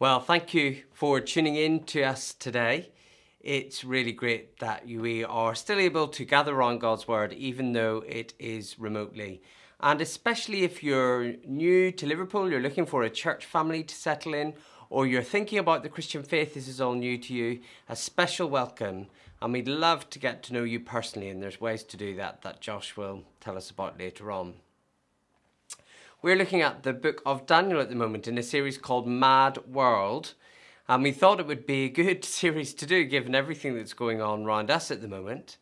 Well, thank you for tuning in to us today. It's really great that we are still able to gather around God's Word, even though it is remotely. And especially if you're new to Liverpool, you're looking for a church family to settle in, or you're thinking about the Christian faith, this is all new to you, a special welcome. And we'd love to get to know you personally, and there's ways to do that that Josh will tell us about later on. We're looking at the book of Daniel at the moment in a series called Mad World. And we thought it would be a good series to do given everything that's going on around us at the moment.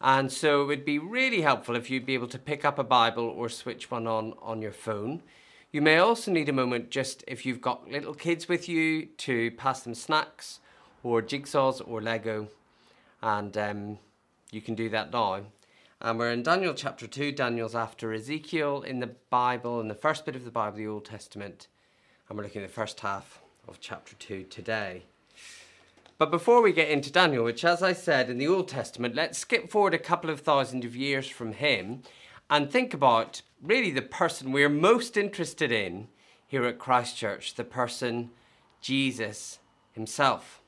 And so it would be really helpful if you'd be able to pick up a Bible or switch one on on your phone. You may also need a moment just if you've got little kids with you to pass them snacks or jigsaws or Lego. And um, you can do that now. And we're in Daniel chapter 2. Daniel's after Ezekiel in the Bible, in the first bit of the Bible, the Old Testament. And we're looking at the first half of chapter 2 today. But before we get into Daniel, which, as I said, in the Old Testament, let's skip forward a couple of thousand of years from him and think about really the person we're most interested in here at Christchurch, the person Jesus himself.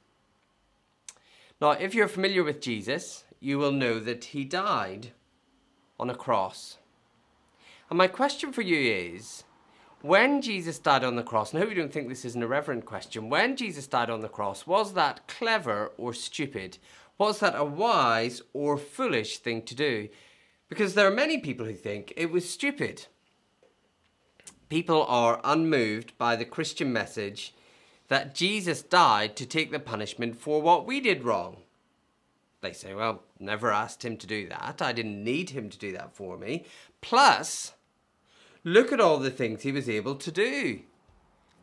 Now, if you're familiar with Jesus, you will know that he died on a cross. And my question for you is when Jesus died on the cross, and I hope you don't think this is an irreverent question, when Jesus died on the cross, was that clever or stupid? Was that a wise or foolish thing to do? Because there are many people who think it was stupid. People are unmoved by the Christian message that Jesus died to take the punishment for what we did wrong. They say, well, never asked him to do that. I didn't need him to do that for me. Plus, look at all the things he was able to do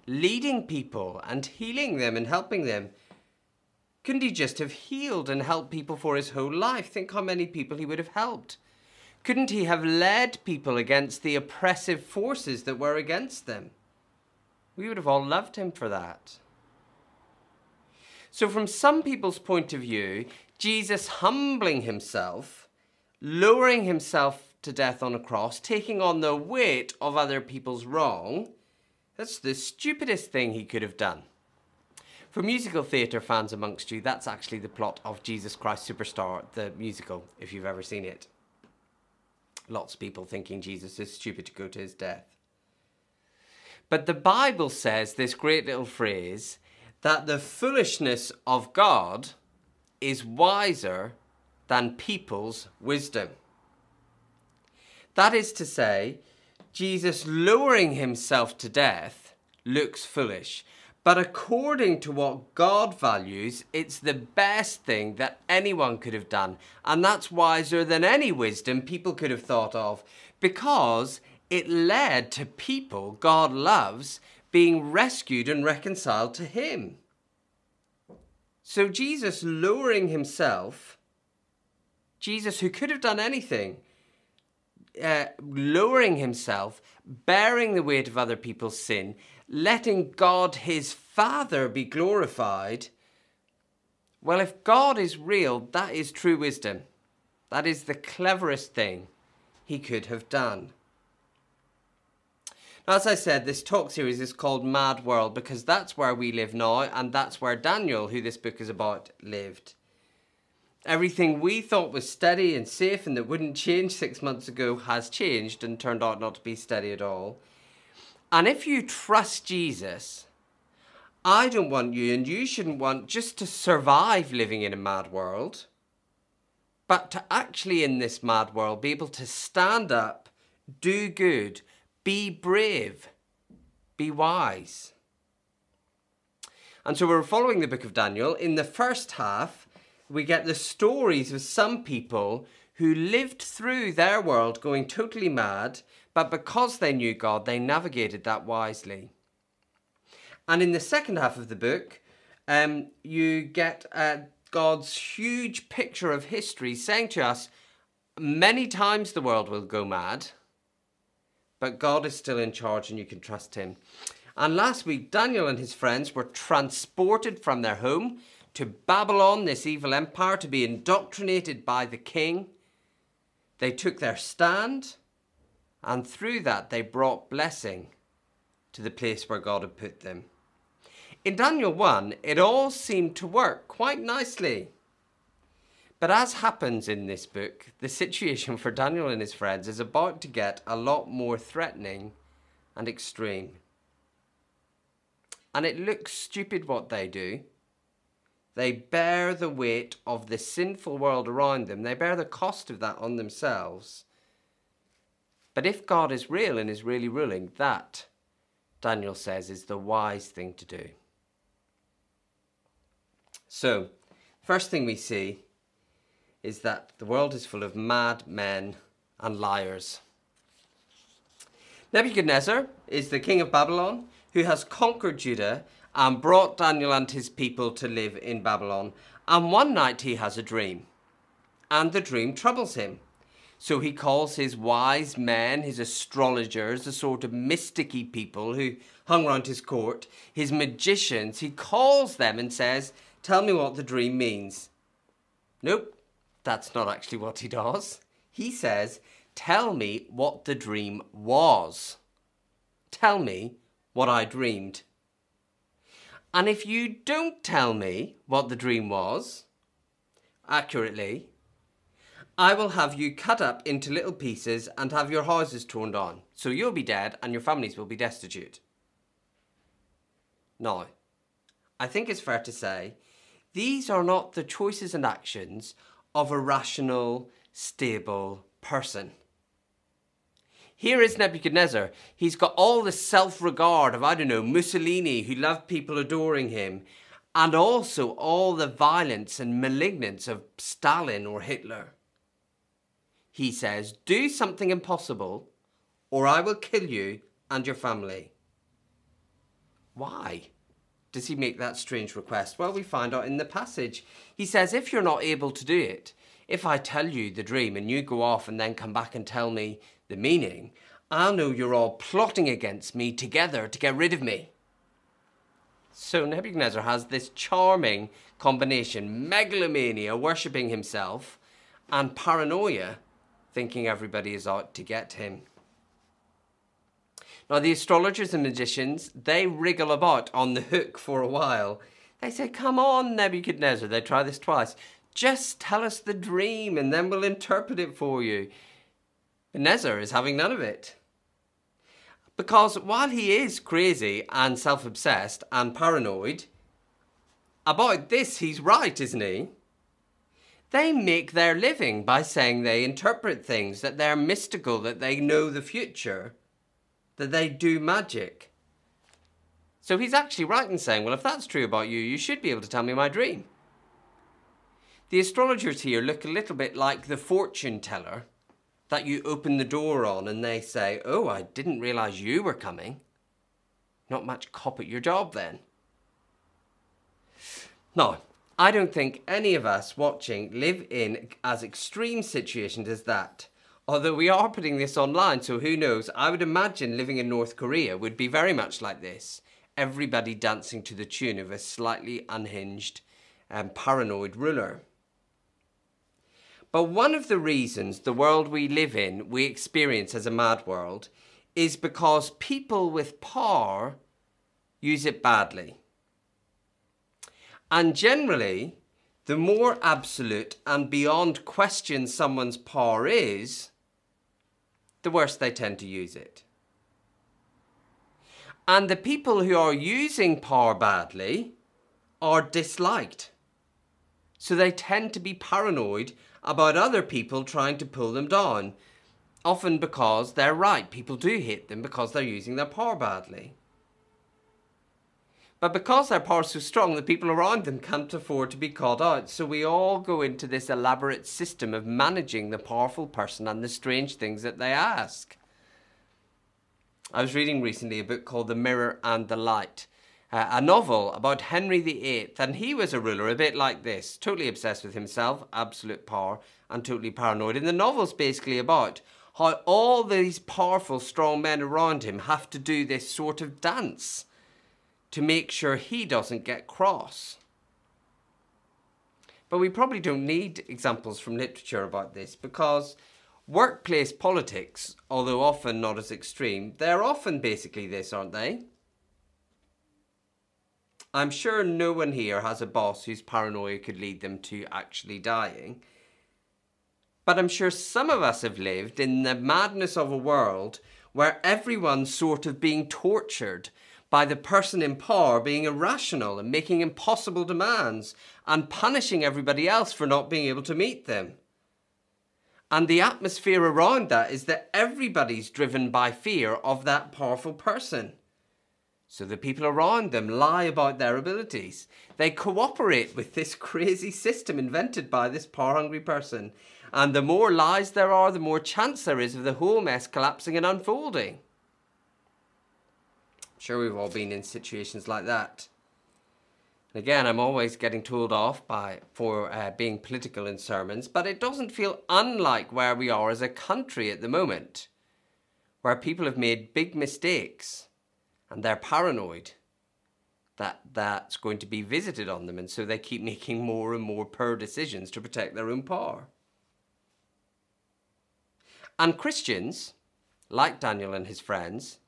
leading people and healing them and helping them. Couldn't he just have healed and helped people for his whole life? Think how many people he would have helped. Couldn't he have led people against the oppressive forces that were against them? We would have all loved him for that. So, from some people's point of view, Jesus humbling himself, lowering himself to death on a cross, taking on the weight of other people's wrong, that's the stupidest thing he could have done. For musical theatre fans amongst you, that's actually the plot of Jesus Christ Superstar, the musical, if you've ever seen it. Lots of people thinking Jesus is stupid to go to his death. But the Bible says this great little phrase that the foolishness of God is wiser than people's wisdom. That is to say, Jesus lowering himself to death looks foolish. But according to what God values, it's the best thing that anyone could have done. And that's wiser than any wisdom people could have thought of because it led to people God loves being rescued and reconciled to Him. So Jesus lowering himself, Jesus who could have done anything, uh, lowering himself, bearing the weight of other people's sin, letting God his Father be glorified. Well, if God is real, that is true wisdom. That is the cleverest thing he could have done. As I said, this talk series is called Mad World because that's where we live now, and that's where Daniel, who this book is about, lived. Everything we thought was steady and safe and that wouldn't change six months ago has changed and turned out not to be steady at all. And if you trust Jesus, I don't want you, and you shouldn't want just to survive living in a mad world, but to actually, in this mad world, be able to stand up, do good, be brave. Be wise. And so we're following the book of Daniel. In the first half, we get the stories of some people who lived through their world going totally mad, but because they knew God, they navigated that wisely. And in the second half of the book, um, you get uh, God's huge picture of history saying to us many times the world will go mad, but God is still in charge and you can trust Him. And last week, Daniel and his friends were transported from their home to Babylon, this evil empire, to be indoctrinated by the king. They took their stand, and through that, they brought blessing to the place where God had put them. In Daniel 1, it all seemed to work quite nicely. But as happens in this book, the situation for Daniel and his friends is about to get a lot more threatening and extreme. And it looks stupid what they do. They bear the weight of the sinful world around them, they bear the cost of that on themselves. But if God is real and is really ruling, that, Daniel says, is the wise thing to do. So, first thing we see is that the world is full of mad men and liars. Nebuchadnezzar is the king of Babylon who has conquered Judah and brought Daniel and his people to live in Babylon. And one night he has a dream, and the dream troubles him. So he calls his wise men, his astrologers, the sort of mysticky people who hung round his court, his magicians, he calls them and says, Tell me what the dream means. Nope, that's not actually what he does. He says, Tell me what the dream was. Tell me what I dreamed. And if you don't tell me what the dream was accurately, I will have you cut up into little pieces and have your houses torn down. So you'll be dead and your families will be destitute. Now, I think it's fair to say these are not the choices and actions of a rational, stable person. Here is Nebuchadnezzar. He's got all the self regard of, I don't know, Mussolini, who loved people adoring him, and also all the violence and malignance of Stalin or Hitler. He says, Do something impossible, or I will kill you and your family. Why? Does he make that strange request? Well, we find out in the passage. He says, If you're not able to do it, if I tell you the dream and you go off and then come back and tell me the meaning, I'll know you're all plotting against me together to get rid of me. So Nebuchadnezzar has this charming combination megalomania, worshipping himself, and paranoia, thinking everybody is out to get him. Now, the astrologers and magicians, they wriggle about on the hook for a while. They say, Come on, Nebuchadnezzar. They try this twice. Just tell us the dream and then we'll interpret it for you. Nezer is having none of it. Because while he is crazy and self obsessed and paranoid, about this he's right, isn't he? They make their living by saying they interpret things, that they're mystical, that they know the future that they do magic. So he's actually right in saying, well, if that's true about you, you should be able to tell me my dream. The astrologers here look a little bit like the fortune teller that you open the door on and they say, oh, I didn't realize you were coming. Not much cop at your job then. No, I don't think any of us watching live in as extreme situations as that. Although we are putting this online, so who knows? I would imagine living in North Korea would be very much like this. Everybody dancing to the tune of a slightly unhinged and paranoid ruler. But one of the reasons the world we live in, we experience as a mad world, is because people with power use it badly. And generally, the more absolute and beyond question someone's power is, the worse they tend to use it. And the people who are using power badly are disliked. So they tend to be paranoid about other people trying to pull them down, often because they're right. People do hate them because they're using their power badly. But because their power is so strong, the people around them can't afford to be caught out. So we all go into this elaborate system of managing the powerful person and the strange things that they ask. I was reading recently a book called The Mirror and the Light, uh, a novel about Henry VIII, and he was a ruler a bit like this, totally obsessed with himself, absolute power, and totally paranoid. And the novel's basically about how all these powerful, strong men around him have to do this sort of dance to make sure he doesn't get cross. But we probably don't need examples from literature about this because workplace politics, although often not as extreme, they're often basically this, aren't they? I'm sure no one here has a boss whose paranoia could lead them to actually dying. But I'm sure some of us have lived in the madness of a world where everyone's sort of being tortured by the person in power being irrational and making impossible demands and punishing everybody else for not being able to meet them. And the atmosphere around that is that everybody's driven by fear of that powerful person. So the people around them lie about their abilities. They cooperate with this crazy system invented by this power hungry person. And the more lies there are, the more chance there is of the whole mess collapsing and unfolding. Sure we've all been in situations like that. And again, I'm always getting told off by for uh, being political in sermons, but it doesn't feel unlike where we are as a country at the moment, where people have made big mistakes and they're paranoid that that's going to be visited on them, and so they keep making more and more poor decisions to protect their own power. And Christians, like Daniel and his friends,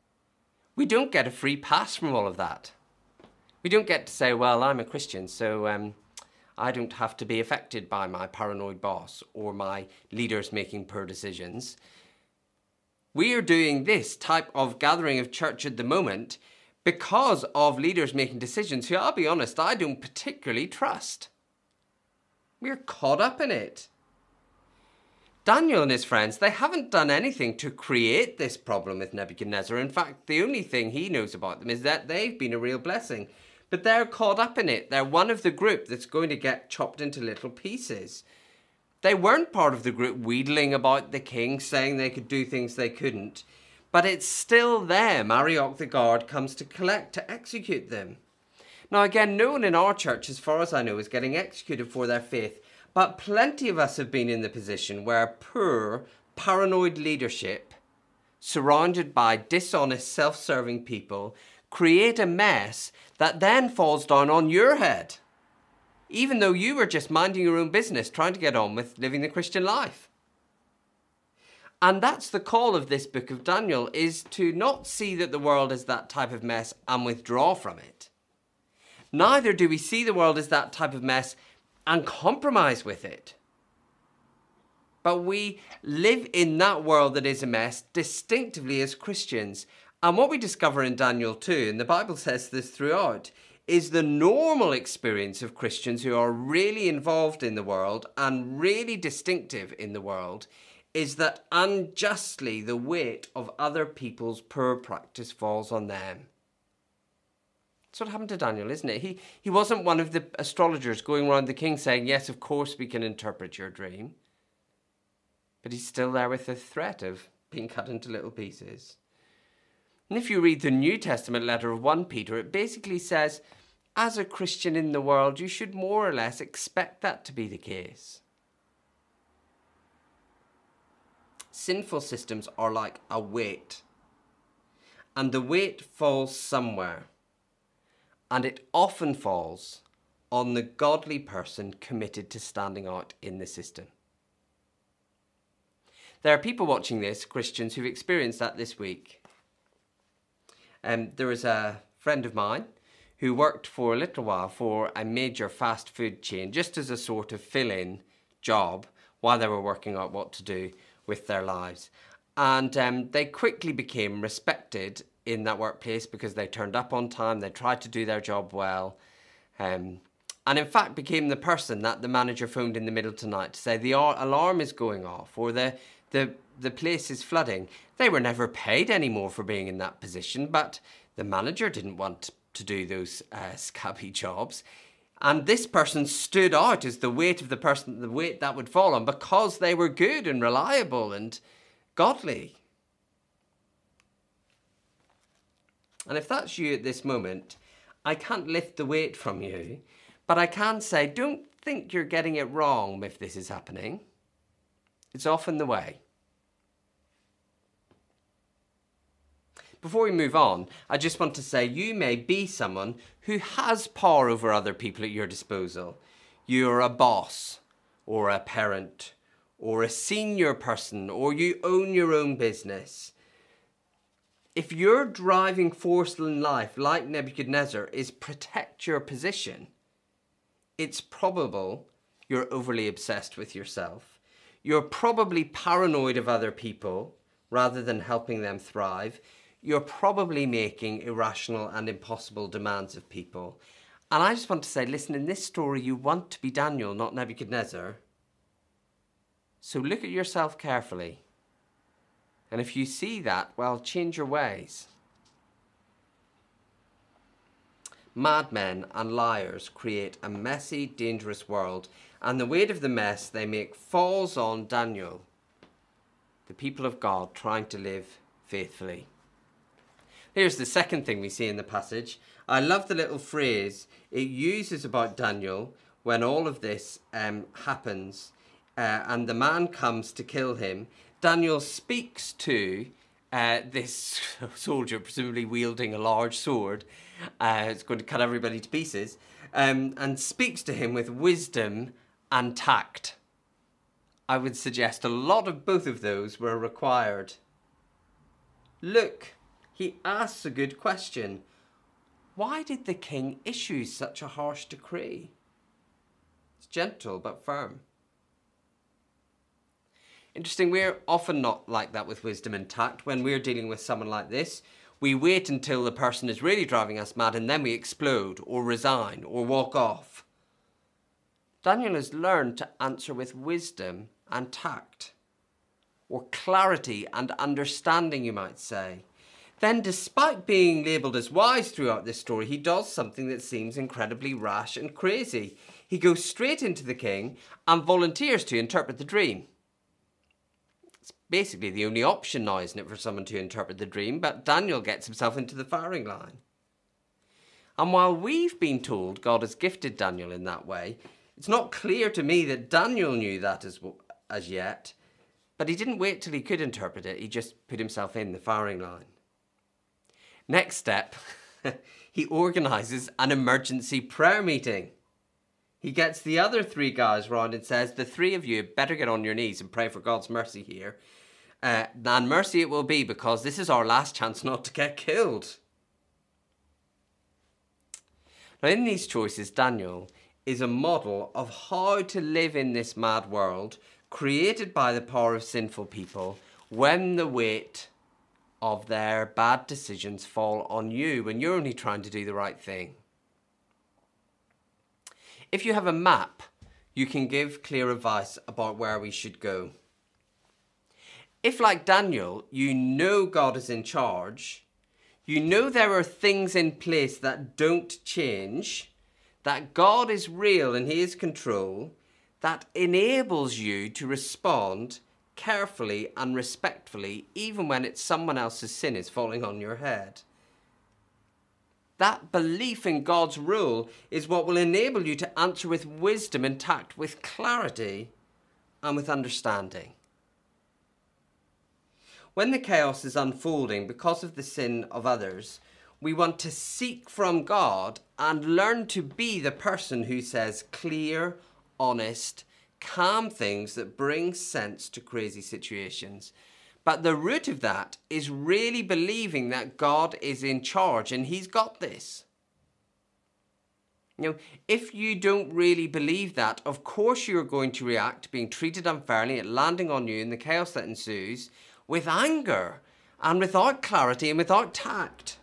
we don't get a free pass from all of that. We don't get to say, well, I'm a Christian, so um, I don't have to be affected by my paranoid boss or my leaders making poor decisions. We are doing this type of gathering of church at the moment because of leaders making decisions who, I'll be honest, I don't particularly trust. We're caught up in it. Daniel and his friends, they haven't done anything to create this problem with Nebuchadnezzar. In fact, the only thing he knows about them is that they've been a real blessing. But they're caught up in it. They're one of the group that's going to get chopped into little pieces. They weren't part of the group wheedling about the king, saying they could do things they couldn't. But it's still there. Arioch the guard comes to collect to execute them. Now, again, no one in our church, as far as I know, is getting executed for their faith, but plenty of us have been in the position where poor, paranoid leadership, surrounded by dishonest, self serving people, create a mess that then falls down on your head even though you were just minding your own business, trying to get on with living the Christian life. And that's the call of this book of Daniel is to not see that the world is that type of mess and withdraw from it. Neither do we see the world as that type of mess and compromise with it. But we live in that world that is a mess distinctively as Christians. And what we discover in Daniel 2, and the Bible says this throughout, is the normal experience of Christians who are really involved in the world and really distinctive in the world is that unjustly the weight of other people's poor practice falls on them. That's what happened to Daniel, isn't it? He, he wasn't one of the astrologers going around the king saying, Yes, of course we can interpret your dream. But he's still there with the threat of being cut into little pieces. And if you read the New Testament letter of 1 Peter, it basically says, as a Christian in the world, you should more or less expect that to be the case. Sinful systems are like a weight, and the weight falls somewhere, and it often falls on the godly person committed to standing out in the system. There are people watching this, Christians, who've experienced that this week. Um, there was a friend of mine who worked for a little while for a major fast food chain just as a sort of fill in job while they were working out what to do with their lives. And um, they quickly became respected in that workplace because they turned up on time, they tried to do their job well. Um, and in fact became the person that the manager phoned in the middle of the night to say the alarm is going off or the, the, the place is flooding. They were never paid any more for being in that position, but the manager didn't want to do those uh, scabby jobs. And this person stood out as the weight of the person, the weight that would fall on because they were good and reliable and godly. And if that's you at this moment, I can't lift the weight from you, but I can say, don't think you're getting it wrong if this is happening. It's often the way. Before we move on, I just want to say you may be someone who has power over other people at your disposal. You're a boss, or a parent, or a senior person, or you own your own business. If your driving force in life, like Nebuchadnezzar, is protect your position, it's probable you're overly obsessed with yourself. You're probably paranoid of other people rather than helping them thrive. You're probably making irrational and impossible demands of people. And I just want to say listen, in this story, you want to be Daniel, not Nebuchadnezzar. So look at yourself carefully. And if you see that, well, change your ways. Madmen and liars create a messy, dangerous world, and the weight of the mess they make falls on Daniel, the people of God trying to live faithfully. Here's the second thing we see in the passage. I love the little phrase it uses about Daniel when all of this um, happens uh, and the man comes to kill him. Daniel speaks to uh, this soldier, presumably wielding a large sword, uh, it's going to cut everybody to pieces, um, and speaks to him with wisdom and tact. I would suggest a lot of both of those were required. Look, he asks a good question. Why did the king issue such a harsh decree? It's gentle but firm. Interesting, we're often not like that with wisdom and tact. When we're dealing with someone like this, we wait until the person is really driving us mad and then we explode or resign or walk off. Daniel has learned to answer with wisdom and tact, or clarity and understanding, you might say. Then, despite being labelled as wise throughout this story, he does something that seems incredibly rash and crazy. He goes straight into the king and volunteers to interpret the dream basically the only option now, isn't it, for someone to interpret the dream? But Daniel gets himself into the firing line. And while we've been told God has gifted Daniel in that way, it's not clear to me that Daniel knew that as, as yet. But he didn't wait till he could interpret it, he just put himself in the firing line. Next step, he organises an emergency prayer meeting. He gets the other three guys round and says, The three of you better get on your knees and pray for God's mercy here uh, and mercy it will be because this is our last chance not to get killed. Now, in these choices, Daniel is a model of how to live in this mad world created by the power of sinful people when the weight of their bad decisions fall on you when you're only trying to do the right thing. If you have a map, you can give clear advice about where we should go. If, like Daniel, you know God is in charge, you know there are things in place that don't change, that God is real and He is control, that enables you to respond carefully and respectfully, even when it's someone else's sin is falling on your head. That belief in God's rule is what will enable you to answer with wisdom and tact, with clarity and with understanding. When the chaos is unfolding because of the sin of others, we want to seek from God and learn to be the person who says clear, honest, calm things that bring sense to crazy situations. But the root of that is really believing that God is in charge and He's got this. You know, if you don't really believe that, of course you're going to react to being treated unfairly, it landing on you in the chaos that ensues, with anger and without clarity and without tact.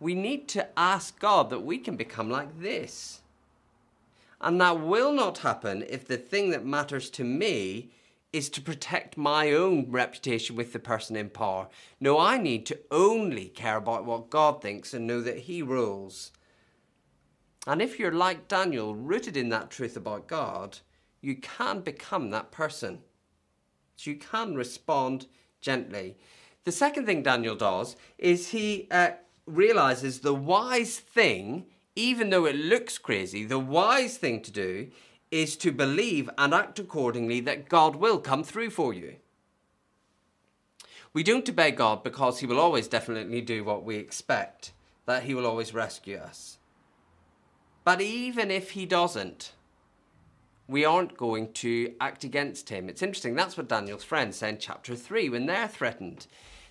We need to ask God that we can become like this. And that will not happen if the thing that matters to me is to protect my own reputation with the person in power. No, I need to only care about what God thinks and know that He rules. And if you're like Daniel, rooted in that truth about God, you can become that person you can respond gently. The second thing Daniel does is he uh, realizes the wise thing, even though it looks crazy, the wise thing to do is to believe and act accordingly that God will come through for you. We don't obey God because He will always definitely do what we expect, that He will always rescue us. But even if He doesn't, we aren't going to act against him. It's interesting, that's what Daniel's friends say in chapter 3 when they're threatened.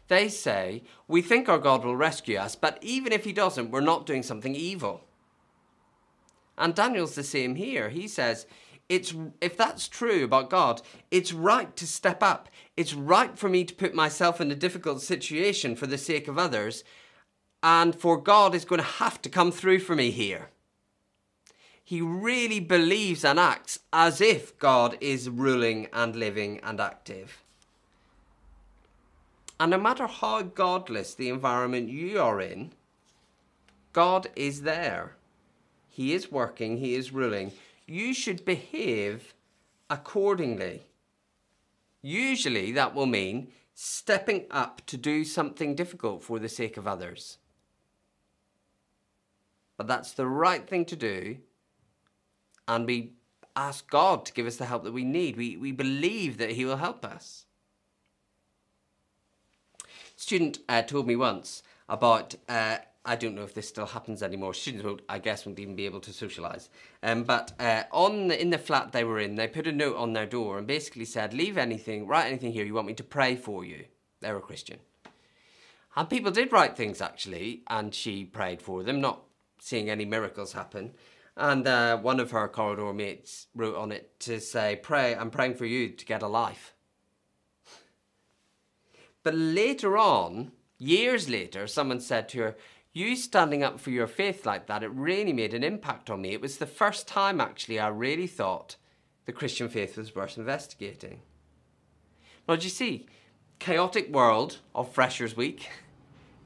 They say, We think our God will rescue us, but even if he doesn't, we're not doing something evil. And Daniel's the same here. He says, it's if that's true about God, it's right to step up. It's right for me to put myself in a difficult situation for the sake of others, and for God is going to have to come through for me here. He really believes and acts as if God is ruling and living and active. And no matter how godless the environment you are in, God is there. He is working, He is ruling. You should behave accordingly. Usually that will mean stepping up to do something difficult for the sake of others. But that's the right thing to do, and we ask God to give us the help that we need. We, we believe that He will help us A student uh, told me once about uh, I don't know if this still happens anymore. Students won't, I guess, won't even be able to socialise. Um, but uh, on the, in the flat they were in, they put a note on their door and basically said, "Leave anything, write anything here you want me to pray for you." They're a Christian, and people did write things actually, and she prayed for them, not seeing any miracles happen. And uh, one of her corridor mates wrote on it to say, "Pray, I'm praying for you to get a life." But later on, years later, someone said to her, You standing up for your faith like that, it really made an impact on me. It was the first time, actually, I really thought the Christian faith was worth investigating. Now, do you see, chaotic world of Freshers Week,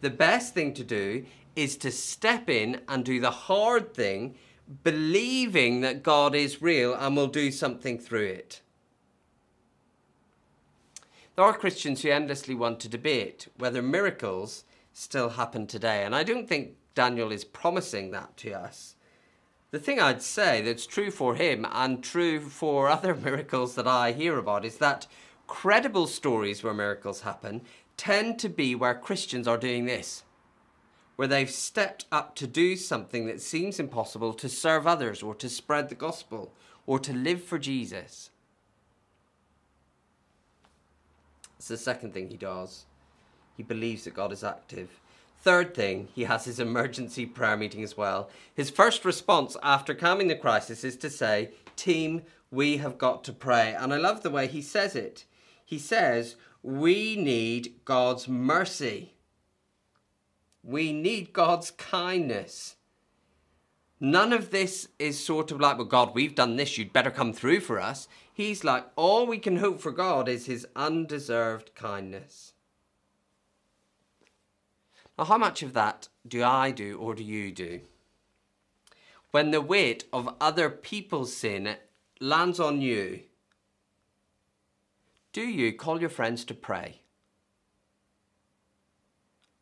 the best thing to do is to step in and do the hard thing, believing that God is real and will do something through it. There are Christians who endlessly want to debate whether miracles still happen today, and I don't think Daniel is promising that to us. The thing I'd say that's true for him and true for other miracles that I hear about is that credible stories where miracles happen tend to be where Christians are doing this, where they've stepped up to do something that seems impossible to serve others or to spread the gospel or to live for Jesus. It's the second thing he does. He believes that God is active. Third thing, he has his emergency prayer meeting as well. His first response after calming the crisis is to say, Team, we have got to pray. And I love the way he says it. He says, We need God's mercy. We need God's kindness. None of this is sort of like, well, God, we've done this, you'd better come through for us. He's like, all we can hope for God is his undeserved kindness. Now, how much of that do I do or do you do? When the weight of other people's sin lands on you, do you call your friends to pray?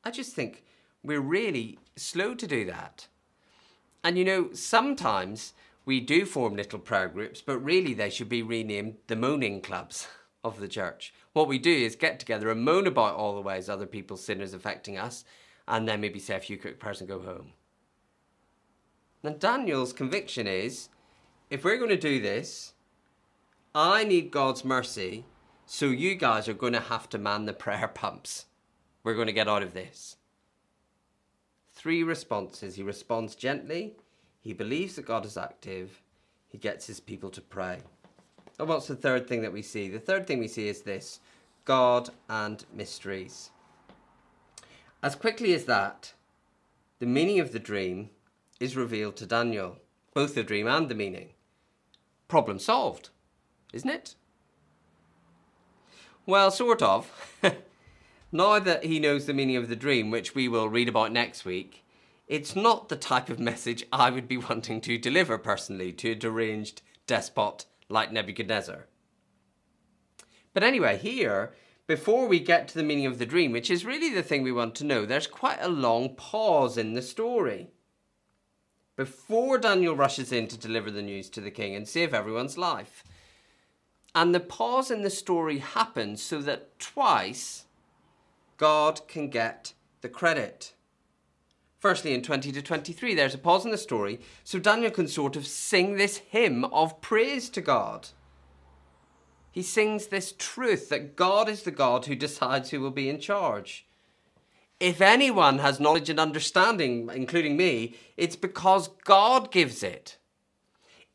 I just think we're really slow to do that. And you know, sometimes we do form little prayer groups, but really they should be renamed the moaning clubs of the church. What we do is get together and moan about all the ways other people's sin is affecting us, and then maybe say a few quick prayers and go home. Now, Daniel's conviction is if we're going to do this, I need God's mercy, so you guys are going to have to man the prayer pumps. We're going to get out of this three responses. He responds gently, he believes that God is active, he gets his people to pray. And what's the third thing that we see? The third thing we see is this God and mysteries. As quickly as that, the meaning of the dream is revealed to Daniel, both the dream and the meaning. Problem solved, isn't it? Well, sort of. Now that he knows the meaning of the dream, which we will read about next week, it's not the type of message I would be wanting to deliver personally to a deranged despot like Nebuchadnezzar. But anyway, here, before we get to the meaning of the dream, which is really the thing we want to know, there's quite a long pause in the story. Before Daniel rushes in to deliver the news to the king and save everyone's life. And the pause in the story happens so that twice God can get the credit. Firstly, in 20 to 23, there's a pause in the story so Daniel can sort of sing this hymn of praise to God. He sings this truth that God is the God who decides who will be in charge. If anyone has knowledge and understanding, including me, it's because God gives it.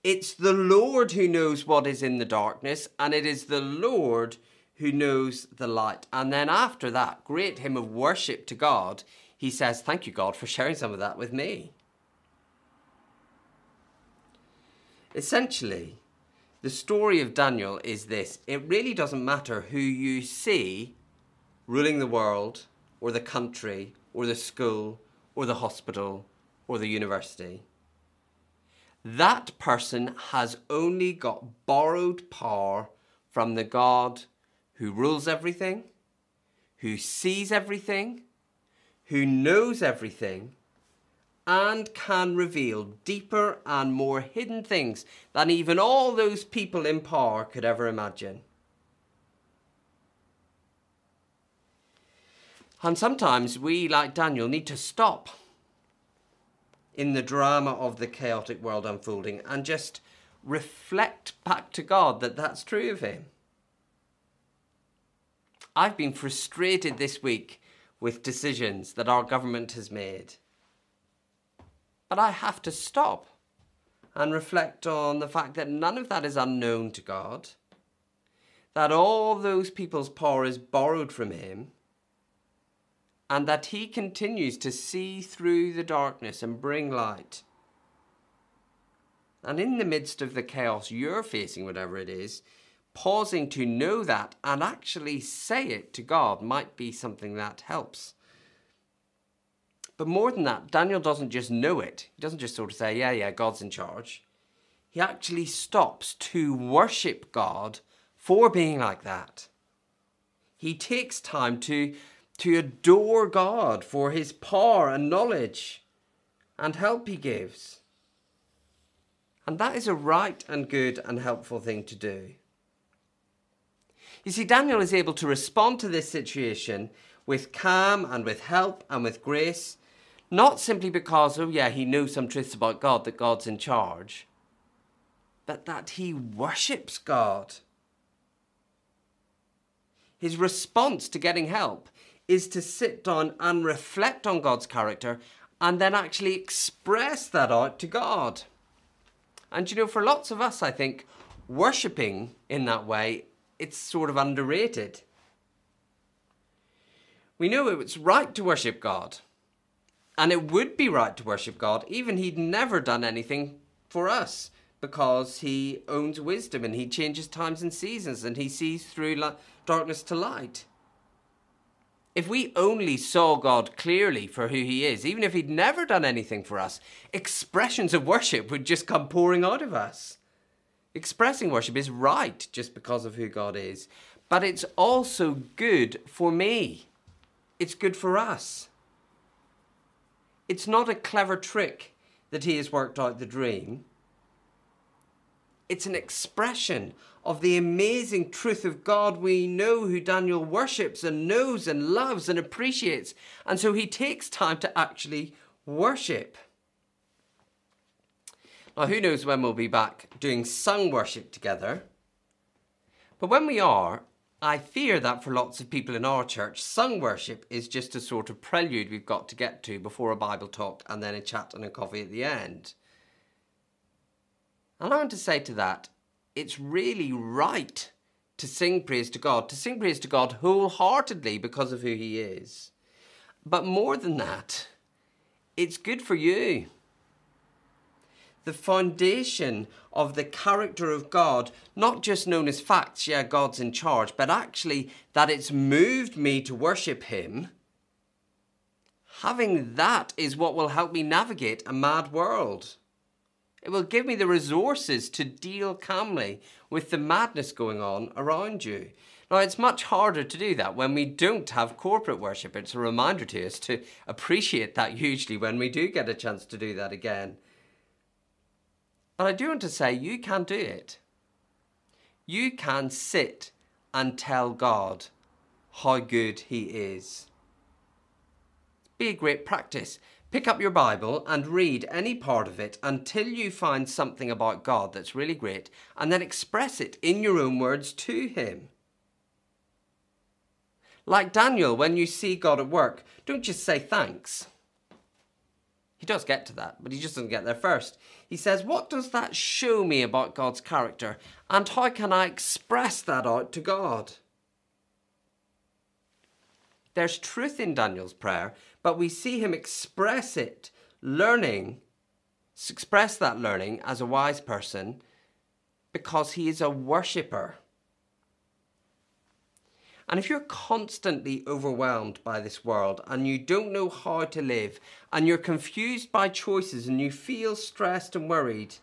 It's the Lord who knows what is in the darkness, and it is the Lord who knows the light. And then after that great hymn of worship to God, he says, Thank you, God, for sharing some of that with me. Essentially, the story of Daniel is this it really doesn't matter who you see ruling the world, or the country, or the school, or the hospital, or the university. That person has only got borrowed power from the God who rules everything, who sees everything, who knows everything, and can reveal deeper and more hidden things than even all those people in power could ever imagine. And sometimes we, like Daniel, need to stop in the drama of the chaotic world unfolding and just reflect back to God that that's true of Him. I've been frustrated this week with decisions that our government has made. But I have to stop and reflect on the fact that none of that is unknown to God, that all those people's power is borrowed from Him, and that He continues to see through the darkness and bring light. And in the midst of the chaos you're facing, whatever it is, pausing to know that and actually say it to God might be something that helps. But more than that, Daniel doesn't just know it. He doesn't just sort of say, yeah, yeah, God's in charge. He actually stops to worship God for being like that. He takes time to, to adore God for his power and knowledge and help he gives. And that is a right and good and helpful thing to do. You see, Daniel is able to respond to this situation with calm and with help and with grace, not simply because, oh yeah, he knew some truths about God, that God's in charge, but that he worships God. His response to getting help is to sit down and reflect on God's character and then actually express that out to God. And you know, for lots of us, I think worshipping in that way it's sort of underrated. We know it's right to worship God. And it would be right to worship God, even he'd never done anything for us, because he owns wisdom and he changes times and seasons and he sees through darkness to light. If we only saw God clearly for who he is, even if he'd never done anything for us, expressions of worship would just come pouring out of us. Expressing worship is right just because of who God is, but it's also good for me. It's good for us. It's not a clever trick that he has worked out the dream. It's an expression of the amazing truth of God we know who Daniel worships and knows and loves and appreciates. And so he takes time to actually worship. Now, who knows when we'll be back doing sung worship together? But when we are, I fear that for lots of people in our church, sung worship is just a sort of prelude we've got to get to before a Bible talk and then a chat and a coffee at the end. And I want to say to that, it's really right to sing praise to God, to sing praise to God wholeheartedly because of who He is. But more than that, it's good for you the foundation of the character of God, not just known as facts, yeah, God's in charge, but actually that it's moved me to worship Him. Having that is what will help me navigate a mad world. It will give me the resources to deal calmly with the madness going on around you. Now, it's much harder to do that when we don't have corporate worship. It's a reminder to us to appreciate that hugely when we do get a chance to do that again. But I do want to say you can do it. You can sit and tell God how good He is. Be a great practice. Pick up your Bible and read any part of it until you find something about God that's really great, and then express it in your own words to Him. Like Daniel, when you see God at work, don't just say thanks. He does get to that, but he just doesn't get there first. He says, What does that show me about God's character? And how can I express that out to God? There's truth in Daniel's prayer, but we see him express it, learning, express that learning as a wise person because he is a worshipper. And if you're constantly overwhelmed by this world and you don't know how to live and you're confused by choices and you feel stressed and worried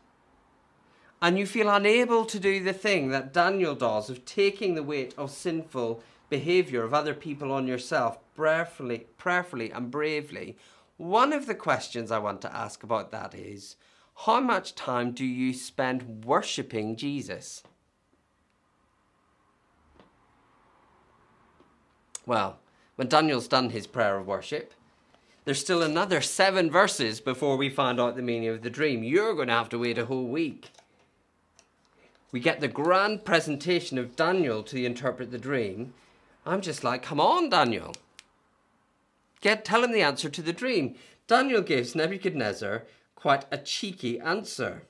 and you feel unable to do the thing that Daniel does of taking the weight of sinful behavior of other people on yourself prayerfully, prayerfully and bravely, one of the questions I want to ask about that is how much time do you spend worshipping Jesus? Well, when Daniel's done his prayer of worship, there's still another seven verses before we find out the meaning of the dream. You're going to have to wait a whole week. We get the grand presentation of Daniel to interpret the dream. I'm just like, come on, Daniel. Get, tell him the answer to the dream. Daniel gives Nebuchadnezzar quite a cheeky answer.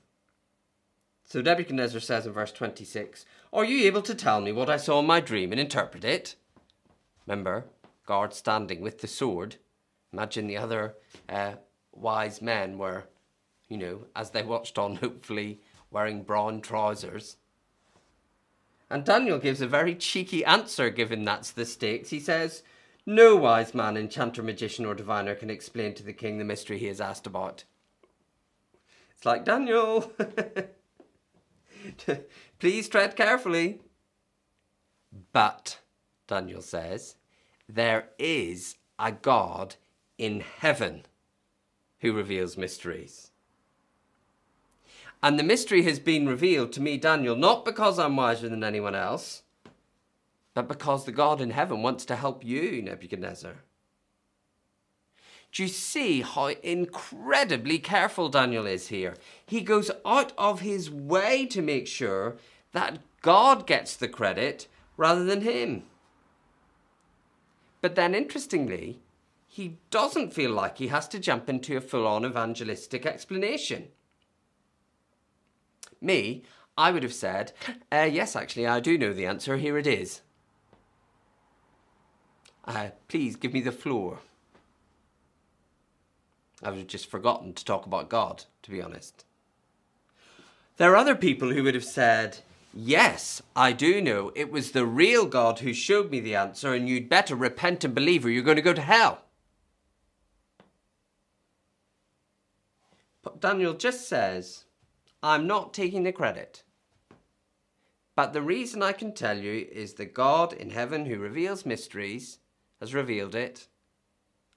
So Nebuchadnezzar says in verse 26, Are you able to tell me what I saw in my dream and interpret it? Remember, guard standing with the sword. Imagine the other uh, wise men were, you know, as they watched on, hopefully wearing brown trousers. And Daniel gives a very cheeky answer given that's the stakes. He says, No wise man, enchanter, magician, or diviner can explain to the king the mystery he is asked about. It's like, Daniel, please tread carefully. But Daniel says, there is a God in heaven who reveals mysteries. And the mystery has been revealed to me, Daniel, not because I'm wiser than anyone else, but because the God in heaven wants to help you, Nebuchadnezzar. Do you see how incredibly careful Daniel is here? He goes out of his way to make sure that God gets the credit rather than him. But then, interestingly, he doesn't feel like he has to jump into a full on evangelistic explanation. Me, I would have said, uh, Yes, actually, I do know the answer. Here it is. Uh, please give me the floor. I've just forgotten to talk about God, to be honest. There are other people who would have said, Yes, I do know. It was the real God who showed me the answer, and you'd better repent and believe or you're going to go to hell. But Daniel just says, I'm not taking the credit. But the reason I can tell you is the God in heaven who reveals mysteries has revealed it.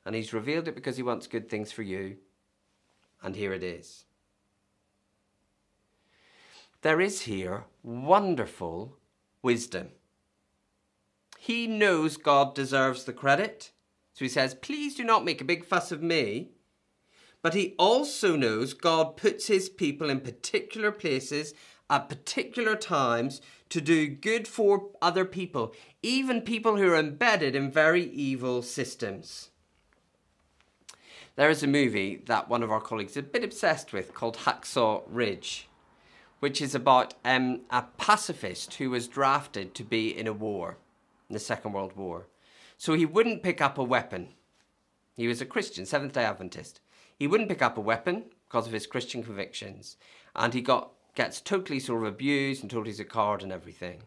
And he's revealed it because he wants good things for you. And here it is there is here wonderful wisdom. He knows God deserves the credit. So he says, Please do not make a big fuss of me. But he also knows God puts his people in particular places at particular times to do good for other people, even people who are embedded in very evil systems. There is a movie that one of our colleagues is a bit obsessed with called Hacksaw Ridge which is about um, a pacifist who was drafted to be in a war, in the Second World War. So he wouldn't pick up a weapon. He was a Christian, Seventh day Adventist. He wouldn't pick up a weapon because of his Christian convictions. And he got gets totally sort of abused and told he's a coward and everything.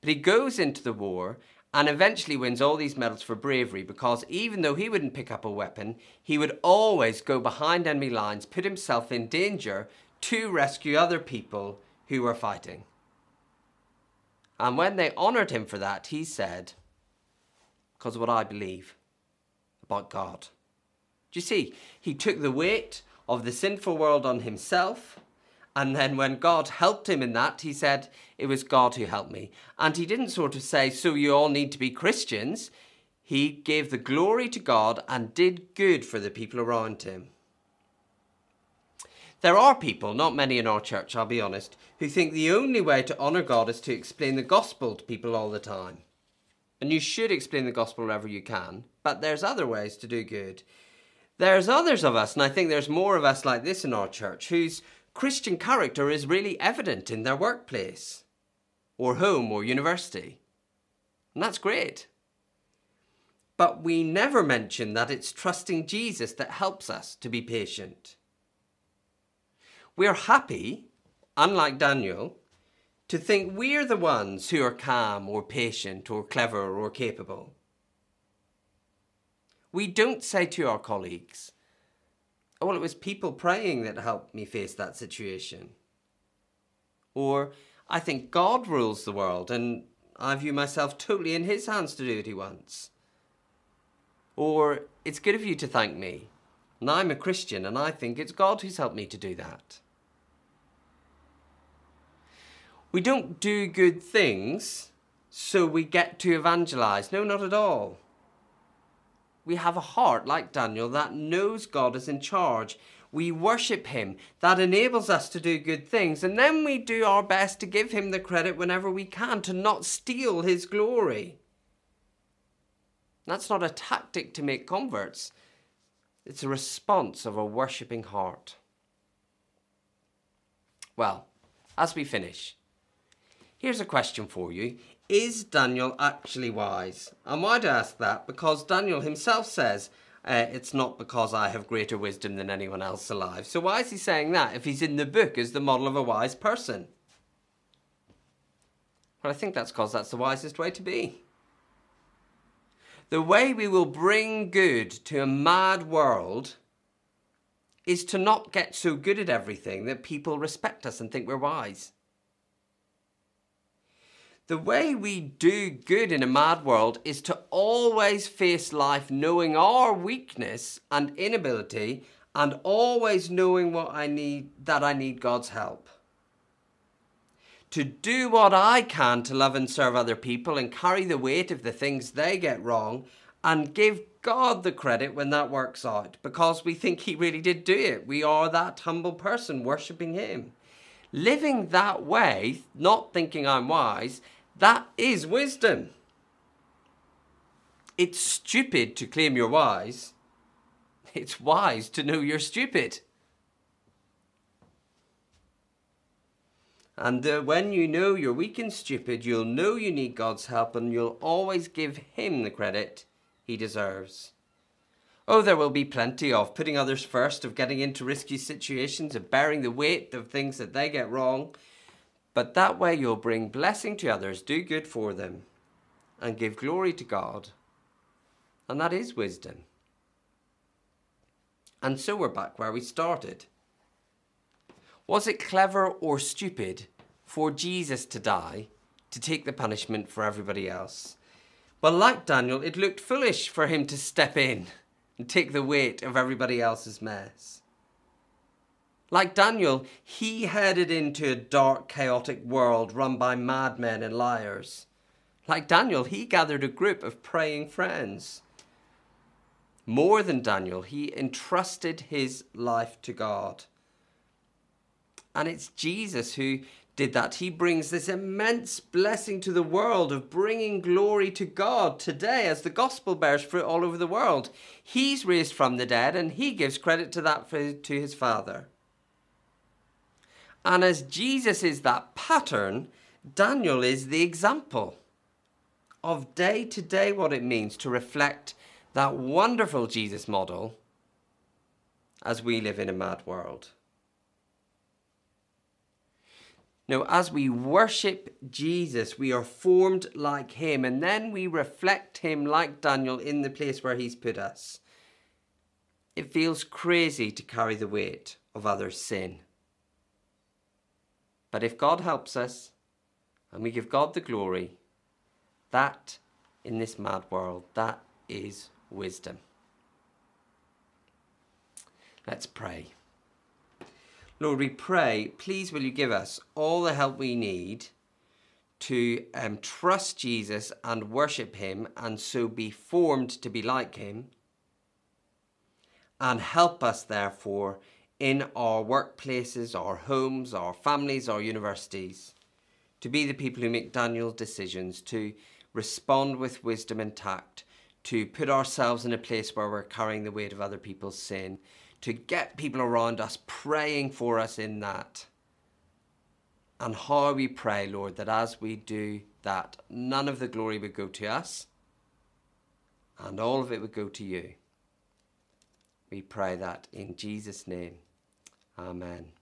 But he goes into the war and eventually wins all these medals for bravery because even though he wouldn't pick up a weapon, he would always go behind enemy lines, put himself in danger to rescue other people who were fighting. And when they honoured him for that, he said, Because what I believe about God. Do you see? He took the weight of the sinful world on himself. And then when God helped him in that, he said, It was God who helped me. And he didn't sort of say, So you all need to be Christians. He gave the glory to God and did good for the people around him. There are people, not many in our church, I'll be honest, who think the only way to honour God is to explain the gospel to people all the time. And you should explain the gospel wherever you can, but there's other ways to do good. There's others of us, and I think there's more of us like this in our church, whose Christian character is really evident in their workplace, or home, or university. And that's great. But we never mention that it's trusting Jesus that helps us to be patient. We're happy, unlike Daniel, to think we're the ones who are calm or patient or clever or capable. We don't say to our colleagues, oh, well, it was people praying that helped me face that situation. Or, I think God rules the world and I view myself totally in His hands to do what He wants. Or, it's good of you to thank me. And I'm a Christian and I think it's God who's helped me to do that. We don't do good things so we get to evangelize. No, not at all. We have a heart like Daniel that knows God is in charge. We worship Him. That enables us to do good things. And then we do our best to give Him the credit whenever we can, to not steal His glory. That's not a tactic to make converts, it's a response of a worshipping heart. Well, as we finish, Here's a question for you. Is Daniel actually wise? Why do ask that? Because Daniel himself says, uh, it's not because I have greater wisdom than anyone else alive. So why is he saying that if he's in the book as the model of a wise person? Well, I think that's because that's the wisest way to be. The way we will bring good to a mad world is to not get so good at everything that people respect us and think we're wise. The way we do good in a mad world is to always face life knowing our weakness and inability and always knowing what I need that I need God's help. To do what I can to love and serve other people and carry the weight of the things they get wrong and give God the credit when that works out because we think He really did do it. We are that humble person worshipping Him. Living that way, not thinking I'm wise, that is wisdom. It's stupid to claim you're wise. It's wise to know you're stupid. And uh, when you know you're weak and stupid, you'll know you need God's help and you'll always give Him the credit He deserves. Oh, there will be plenty of putting others first, of getting into risky situations, of bearing the weight of things that they get wrong, but that way you'll bring blessing to others, do good for them, and give glory to God. And that is wisdom. And so we're back where we started. Was it clever or stupid for Jesus to die to take the punishment for everybody else? Well, like Daniel, it looked foolish for him to step in and take the weight of everybody else's mess. Like Daniel, he headed into a dark, chaotic world run by madmen and liars. Like Daniel, he gathered a group of praying friends. More than Daniel, he entrusted his life to God. And it's Jesus who did that. He brings this immense blessing to the world of bringing glory to God today as the gospel bears fruit all over the world. He's raised from the dead and he gives credit to that for, to his Father. And as Jesus is that pattern, Daniel is the example of day to day what it means to reflect that wonderful Jesus model as we live in a mad world. Now, as we worship Jesus, we are formed like him, and then we reflect him like Daniel in the place where he's put us. It feels crazy to carry the weight of others' sin. But if God helps us and we give God the glory, that in this mad world, that is wisdom. Let's pray. Lord, we pray, please will you give us all the help we need to um, trust Jesus and worship him and so be formed to be like him. And help us, therefore, in our workplaces, our homes, our families, our universities, to be the people who make Daniel's decisions, to respond with wisdom and tact, to put ourselves in a place where we're carrying the weight of other people's sin, to get people around us praying for us in that. And how we pray, Lord, that as we do that, none of the glory would go to us and all of it would go to you. We pray that in Jesus' name. Amen.